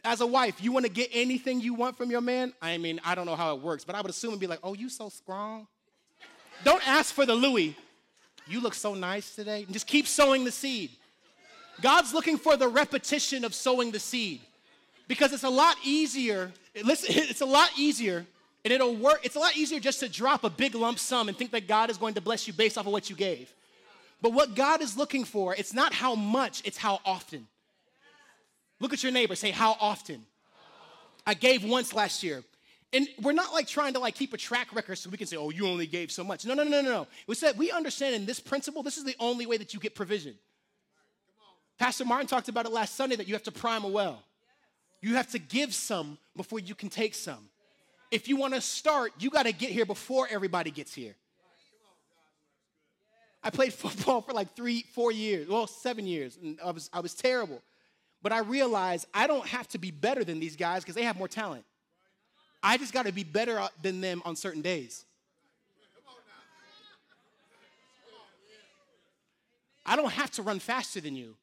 As a wife, you want to get anything you want from your man? I mean, I don't know how it works, but I would assume and be like, oh, you so strong. Don't ask for the Louis. You look so nice today. And just keep sowing the seed. God's looking for the repetition of sowing the seed because it's a lot easier. Listen, *laughs* it's a lot easier and it'll work. It's a lot easier just to drop a big lump sum and think that God is going to bless you based off of what you gave. But what God is looking for, it's not how much, it's how often. Look at your neighbor, say, How often? I gave once last year. And we're not like trying to like keep a track record so we can say, oh, you only gave so much. No, no, no, no, no. We said we understand in this principle, this is the only way that you get provision. Pastor Martin talked about it last Sunday that you have to prime a well. You have to give some before you can take some. If you want to start, you got to get here before everybody gets here. I played *laughs* football for like three, four years, well, seven years, and I was, I was terrible. But I realized I don't have to be better than these guys because they have more talent. I just got to be better uh, than them on certain days. I don't have to run faster than you.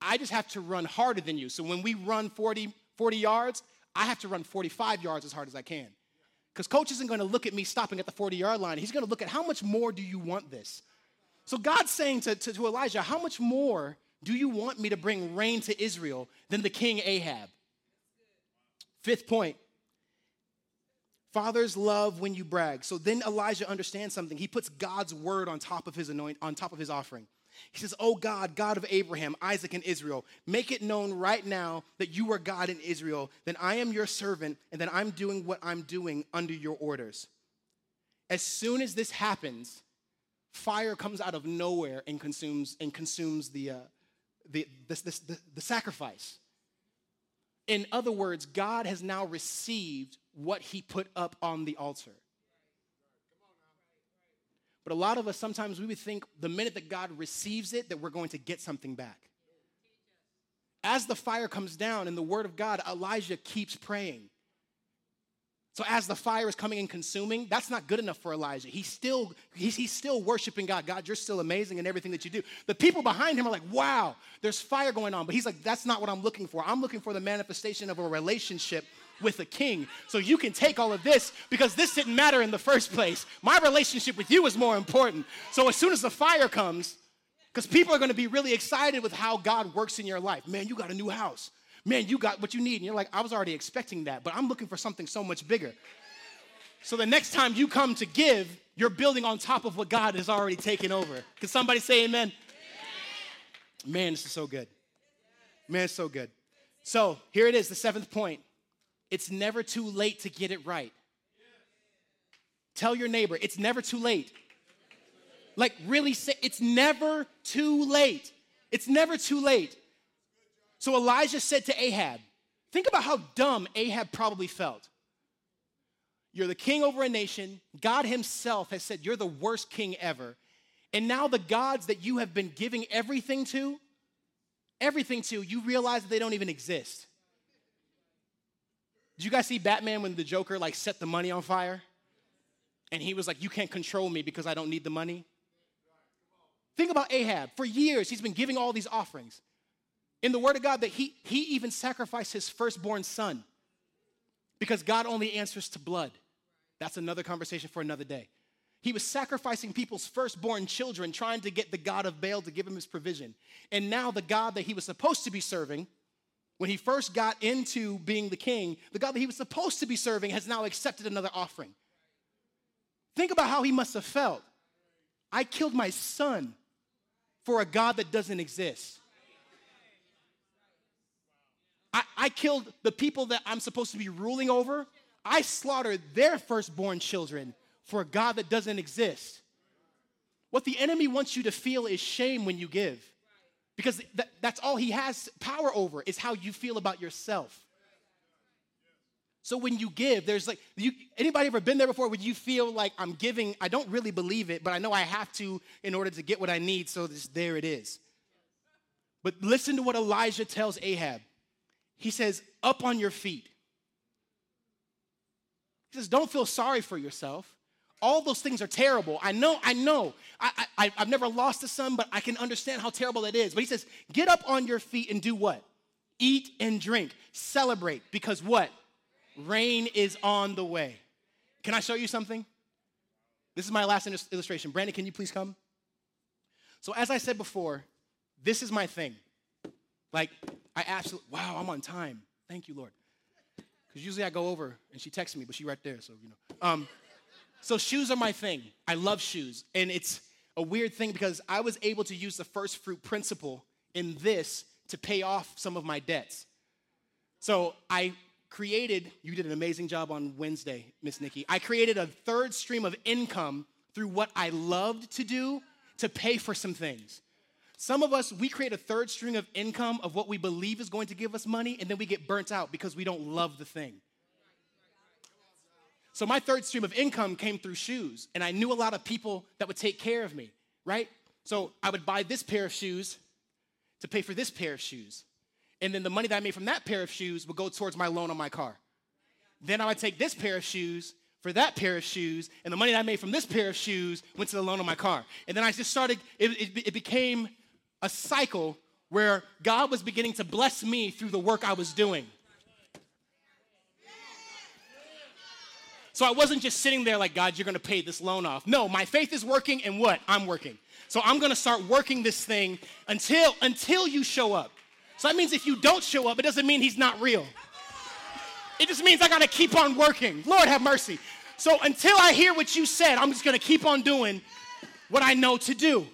I just have to run harder than you. So when we run 40, 40 yards, I have to run 45 yards as hard as I can. Because coach isn't going to look at me stopping at the 40 yard line. He's going to look at how much more do you want this? So God's saying to, to, to Elijah, how much more do you want me to bring rain to Israel than the king Ahab? Fifth point Fathers love when you brag. So then Elijah understands something. He puts God's word on top of his anoint, on top of his offering. He says, Oh God, God of Abraham, Isaac, and Israel, make it known right now that you are God in Israel, then I am your servant, and that I'm doing what I'm doing under your orders. As soon as this happens, fire comes out of nowhere and consumes and consumes the, uh, the, the, the sacrifice. In other words, God has now received what he put up on the altar. But a lot of us sometimes we would think the minute that God receives it that we're going to get something back. As the fire comes down in the word of God, Elijah keeps praying. So as the fire is coming and consuming, that's not good enough for Elijah. He's still he's, he's still worshiping God. God, you're still amazing in everything that you do. The people behind him are like, "Wow, there's fire going on." But he's like, "That's not what I'm looking for. I'm looking for the manifestation of a relationship with a king. So you can take all of this because this didn't matter in the first place. My relationship with you is more important. So as soon as the fire comes, because people are going to be really excited with how God works in your life. Man, you got a new house man, you got what you need. And you're like, I was already expecting that, but I'm looking for something so much bigger. So the next time you come to give, you're building on top of what God has already taken over. Can somebody say amen? amen? Man, this is so good. Man, it's so good. So here it is, the seventh point. It's never too late to get it right. Tell your neighbor, it's never too late. Like, really say, it's never too late. It's never too late. So Elijah said to Ahab, think about how dumb Ahab probably felt. You're the king over a nation. God himself has said you're the worst king ever. And now the gods that you have been giving everything to, everything to, you realize that they don't even exist. Did you guys see Batman when the Joker like set the money on fire? And he was like, You can't control me because I don't need the money. Think about Ahab. For years, he's been giving all these offerings in the Word of God that he, he even sacrificed his firstborn son because God only answers to blood. That's another conversation for another day. He was sacrificing people's firstborn children, trying to get the God of Baal to give him his provision. And now, the God that he was supposed to be serving, when he first got into being the king, the God that he was supposed to be serving has now accepted another offering. Think about how he must have felt. I killed my son for a God that doesn't exist. I, I killed the people that I'm supposed to be ruling over. I slaughtered their firstborn children for a God that doesn't exist. What the enemy wants you to feel is shame when you give. Because th- that's all he has power over is how you feel about yourself. So when you give, there's like you anybody ever been there before when you feel like I'm giving, I don't really believe it, but I know I have to in order to get what I need, so this, there it is. But listen to what Elijah tells Ahab. He says, "Up on your feet." He says, "Don't feel sorry for yourself. All those things are terrible. I know, I know. I, I, I've never lost a son, but I can understand how terrible it is. But he says, get up on your feet and do what? Eat and drink. Celebrate. Because what? Rain is on the way. Can I show you something? This is my last illustration. Brandon, can you please come? So, as I said before, this is my thing. Like, I absolutely, wow, I'm on time. Thank you, Lord. Because usually I go over and she texts me, but she right there, so you know. Um, so shoes are my thing. I love shoes. And it's a weird thing because I was able to use the first fruit principle in this to pay off some of my debts. So I created, you did an amazing job on Wednesday, Miss Nikki. I created a third stream of income through what I loved to do to pay for some things. Some of us, we create a third string of income of what we believe is going to give us money, and then we get burnt out because we don't love the thing. So my third stream of income came through shoes, and I knew a lot of people that would take care of me, right? So I would buy this pair of shoes to pay for this pair of shoes. And then the money that I made from that pair of shoes would go towards my loan on my car. Then I would take this pair of shoes for that pair of shoes, and the money that I made from this pair of shoes went to the loan on my car. And then I just started, it, it, it became a cycle where God was beginning to bless me through the work I was doing. So I wasn't just sitting there like, God, you're gonna pay this loan off. No, my faith is working, and what? I'm working. So I'm gonna start working this thing until until you show up. So that means if you don't show up, it doesn't mean he's not real. It just means I gotta keep on working. Lord have mercy. So until I hear what you said, I'm just gonna keep on doing what I know to do.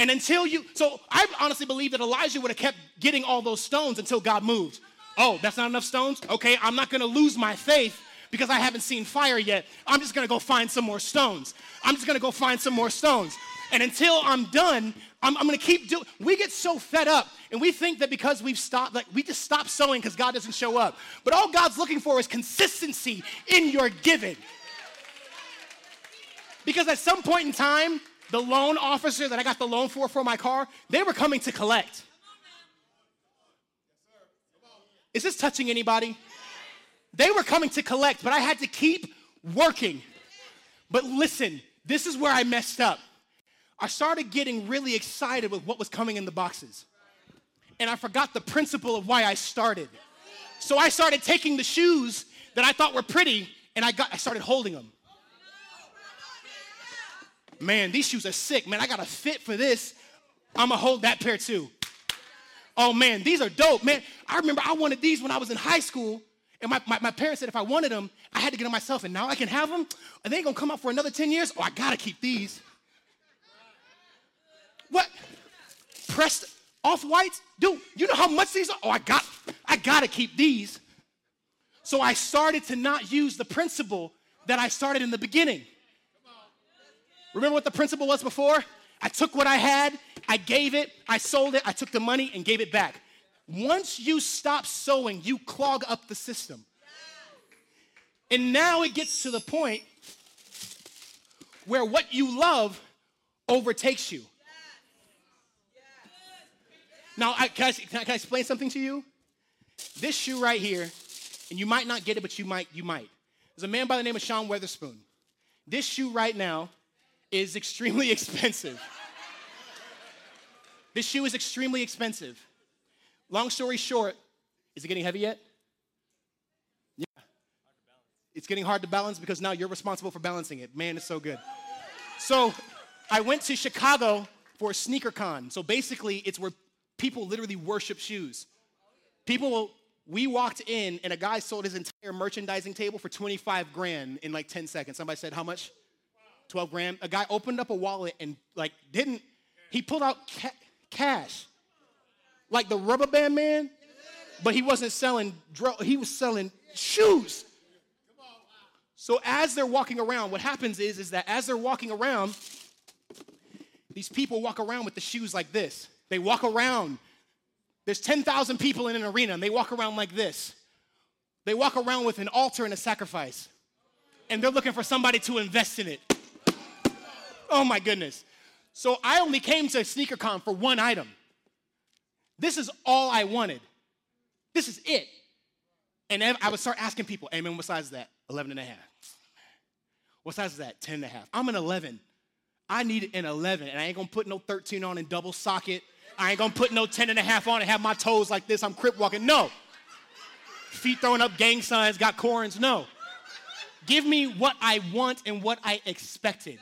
And until you, so I honestly believe that Elijah would have kept getting all those stones until God moved. Oh, that's not enough stones? Okay, I'm not gonna lose my faith because I haven't seen fire yet. I'm just gonna go find some more stones. I'm just gonna go find some more stones. And until I'm done, I'm, I'm gonna keep doing. We get so fed up and we think that because we've stopped, like we just stop sowing because God doesn't show up. But all God's looking for is consistency in your giving. Because at some point in time, the loan officer that I got the loan for for my car, they were coming to collect. Is this touching anybody? They were coming to collect, but I had to keep working. But listen, this is where I messed up. I started getting really excited with what was coming in the boxes. And I forgot the principle of why I started. So I started taking the shoes that I thought were pretty and I got I started holding them. Man, these shoes are sick. Man, I got a fit for this. I'm gonna hold that pair too. Oh man, these are dope. Man, I remember I wanted these when I was in high school. And my, my, my, parents said if I wanted them, I had to get them myself. And now I can have them. And they ain't gonna come out for another 10 years. Oh, I gotta keep these. What? Pressed off whites? Dude, you know how much these are? Oh, I got, I gotta keep these. So I started to not use the principle that I started in the beginning. Remember what the principle was before? I took what I had, I gave it, I sold it, I took the money and gave it back. Once you stop sowing, you clog up the system. And now it gets to the point where what you love overtakes you. Now, I, can, I, can, I, explain something to you? This shoe right here, and you might not get it, but you might, you might. There's a man by the name of Sean Wotherspoon. This shoe right now is extremely *laughs* expensive. this shoe is extremely expensive. Long story short, is it getting heavy yet? Yeah. It's getting hard to balance because now you're responsible for balancing it. Man, it's so good. So I went to Chicago for a sneaker con. So basically, it's where people literally worship shoes. People, we walked in and a guy sold his entire merchandising table for 25 grand in like 10 seconds. Somebody said, How much? 12 grand. A guy opened up a wallet and like didn't, he pulled out ca- cash like the rubber band man, but he wasn't selling drugs, he was selling shoes. So as they're walking around, what happens is, is that as they're walking around, these people walk around with the shoes like this. They walk around. There's 10,000 people in an arena and they walk around like this. They walk around with an altar and a sacrifice. And they're looking for somebody to invest in it. Oh my goodness. So I only came to SneakerCon for one item. This is all I wanted. This is it. And I would start asking people, hey man, what size is that? 11 and a half. What size is that? 10 and a half. I'm an 11. I need an 11, and I ain't gonna put no 13 on in double socket. I ain't gonna put no 10 and a half on and have my toes like this. I'm crip walking. No. Feet throwing up gang signs, got corns. No. Give me what I want and what I expected.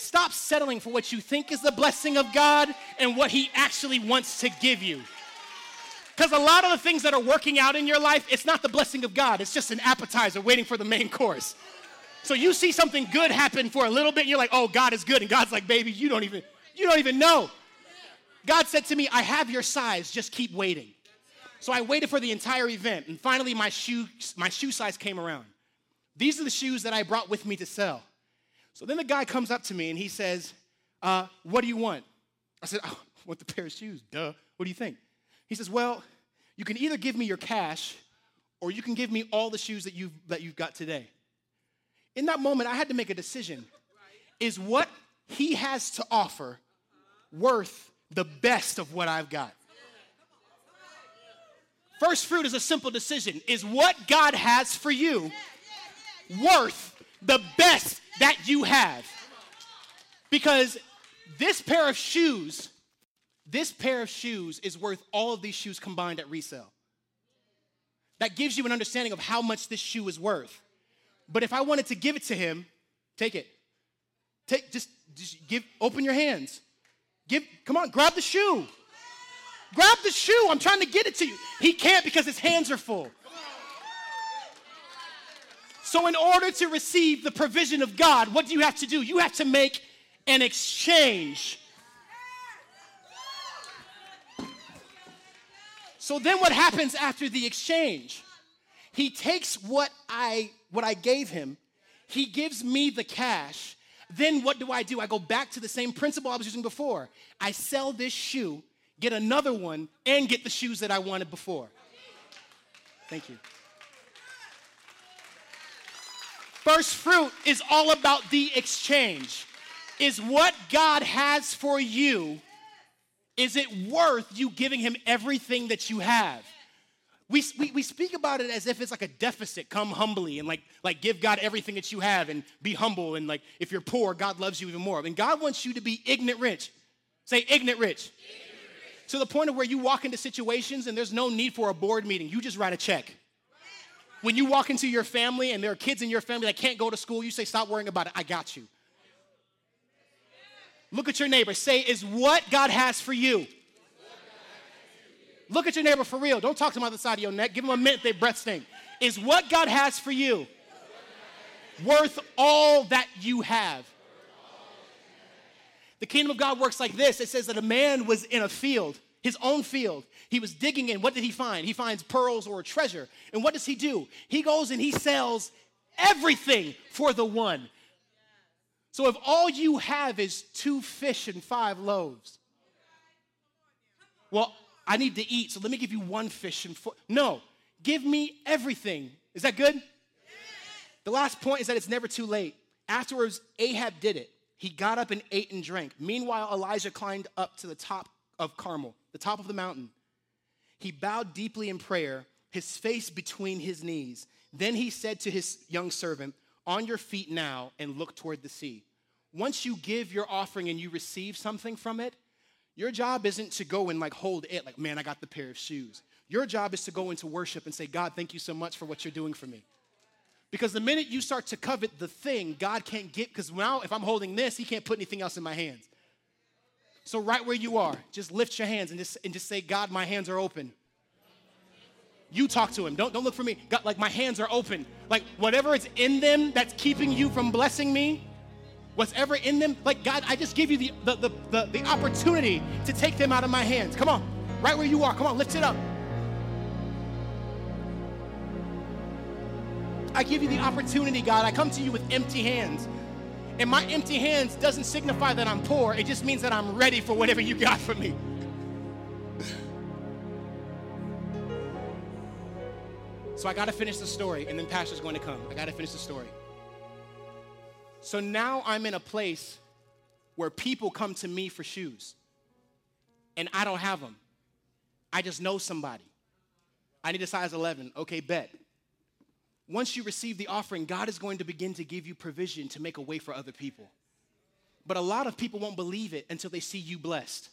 Stop settling for what you think is the blessing of God and what He actually wants to give you. Because a lot of the things that are working out in your life, it's not the blessing of God, it's just an appetizer waiting for the main course. So you see something good happen for a little bit, and you're like, oh, God is good. And God's like, baby, you don't even, you don't even know. God said to me, I have your size, just keep waiting. So I waited for the entire event, and finally my shoe, my shoe size came around. These are the shoes that I brought with me to sell. So then the guy comes up to me and he says, uh, What do you want? I said, oh, I want the pair of shoes. Duh. What do you think? He says, Well, you can either give me your cash or you can give me all the shoes that you've, that you've got today. In that moment, I had to make a decision. Is what he has to offer worth the best of what I've got? First fruit is a simple decision. Is what God has for you worth the best that you have? Because this pair of shoes this pair of shoes is worth all of these shoes combined at resale. That gives you an understanding of how much this shoe is worth. But if I wanted to give it to him, take it. Take just, just give open your hands. Give come on, grab the shoe. Grab the shoe. I'm trying to get it to you. He can't because his hands are full. So, in order to receive the provision of God, what do you have to do? You have to make an exchange. So then what happens after the exchange? He takes what I what I gave him, he gives me the cash. Then what do I do? I go back to the same principle I was using before. I sell this shoe, get another one, and get the shoes that I wanted before. Thank you. First fruit is all about the exchange. Is what God has for you is it worth you giving him everything that you have? We, we, we speak about it as if it's like a deficit. Come humbly and like, like give God everything that you have and be humble. And like if you're poor, God loves you even more. And God wants you to be ignorant rich. Say ignorant rich. To the point of where you walk into situations and there's no need for a board meeting. You just write a check. When you walk into your family and there are kids in your family that can't go to school, you say, Stop worrying about it. I got you. Look at your neighbor. Say, is what God has for you. Look at your neighbor for real. Don't talk to them on the side of your neck. Give them a minute, they breath stink. Is what God has for you worth all that you have? The kingdom of God works like this it says that a man was in a field, his own field. He was digging in. What did he find? He finds pearls or a treasure. And what does he do? He goes and he sells everything for the one. So if all you have is two fish and five loaves, well, I need to eat, so let me give you one fish and four. No, give me everything. Is that good? The last point is that it's never too late. Afterwards, Ahab did it. He got up and ate and drank. Meanwhile, Elijah climbed up to the top of Carmel, the top of the mountain. He bowed deeply in prayer, his face between his knees. Then he said to his young servant, on your feet now and look toward the sea. Once you give your offering and you receive something from it, your job isn't to go and like hold it, like, man, I got the pair of shoes. Your job is to go into worship and say, God, thank you so much for what you're doing for me. Because the minute you start to covet the thing, God can't get, because now if I'm holding this, He can't put anything else in my hands. So, right where you are, just lift your hands and just, and just say, God, my hands are open. You talk to him. Don't, don't look for me. God, like my hands are open. Like whatever is in them that's keeping you from blessing me, whatever in them, like God, I just give you the, the, the, the, the opportunity to take them out of my hands. Come on, right where you are. Come on, lift it up. I give you the opportunity, God. I come to you with empty hands. And my empty hands doesn't signify that I'm poor, it just means that I'm ready for whatever you got for me. So I got to finish the story, and then Pastor's going to come. I got to finish the story. So now I'm in a place where people come to me for shoes, and I don't have them. I just know somebody. I need a size 11. Okay, bet. Once you receive the offering, God is going to begin to give you provision to make a way for other people. But a lot of people won't believe it until they see you blessed.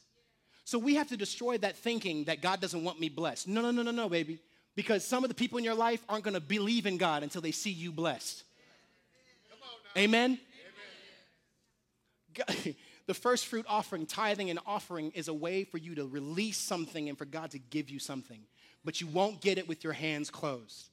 So we have to destroy that thinking that God doesn't want me blessed. No, no, no, no, no, baby because some of the people in your life aren't going to believe in God until they see you blessed. Amen? Amen. *laughs* the first fruit offering, tithing and offering, is a way for you to release something and for God to give you something. But you won't get it with your hands closed.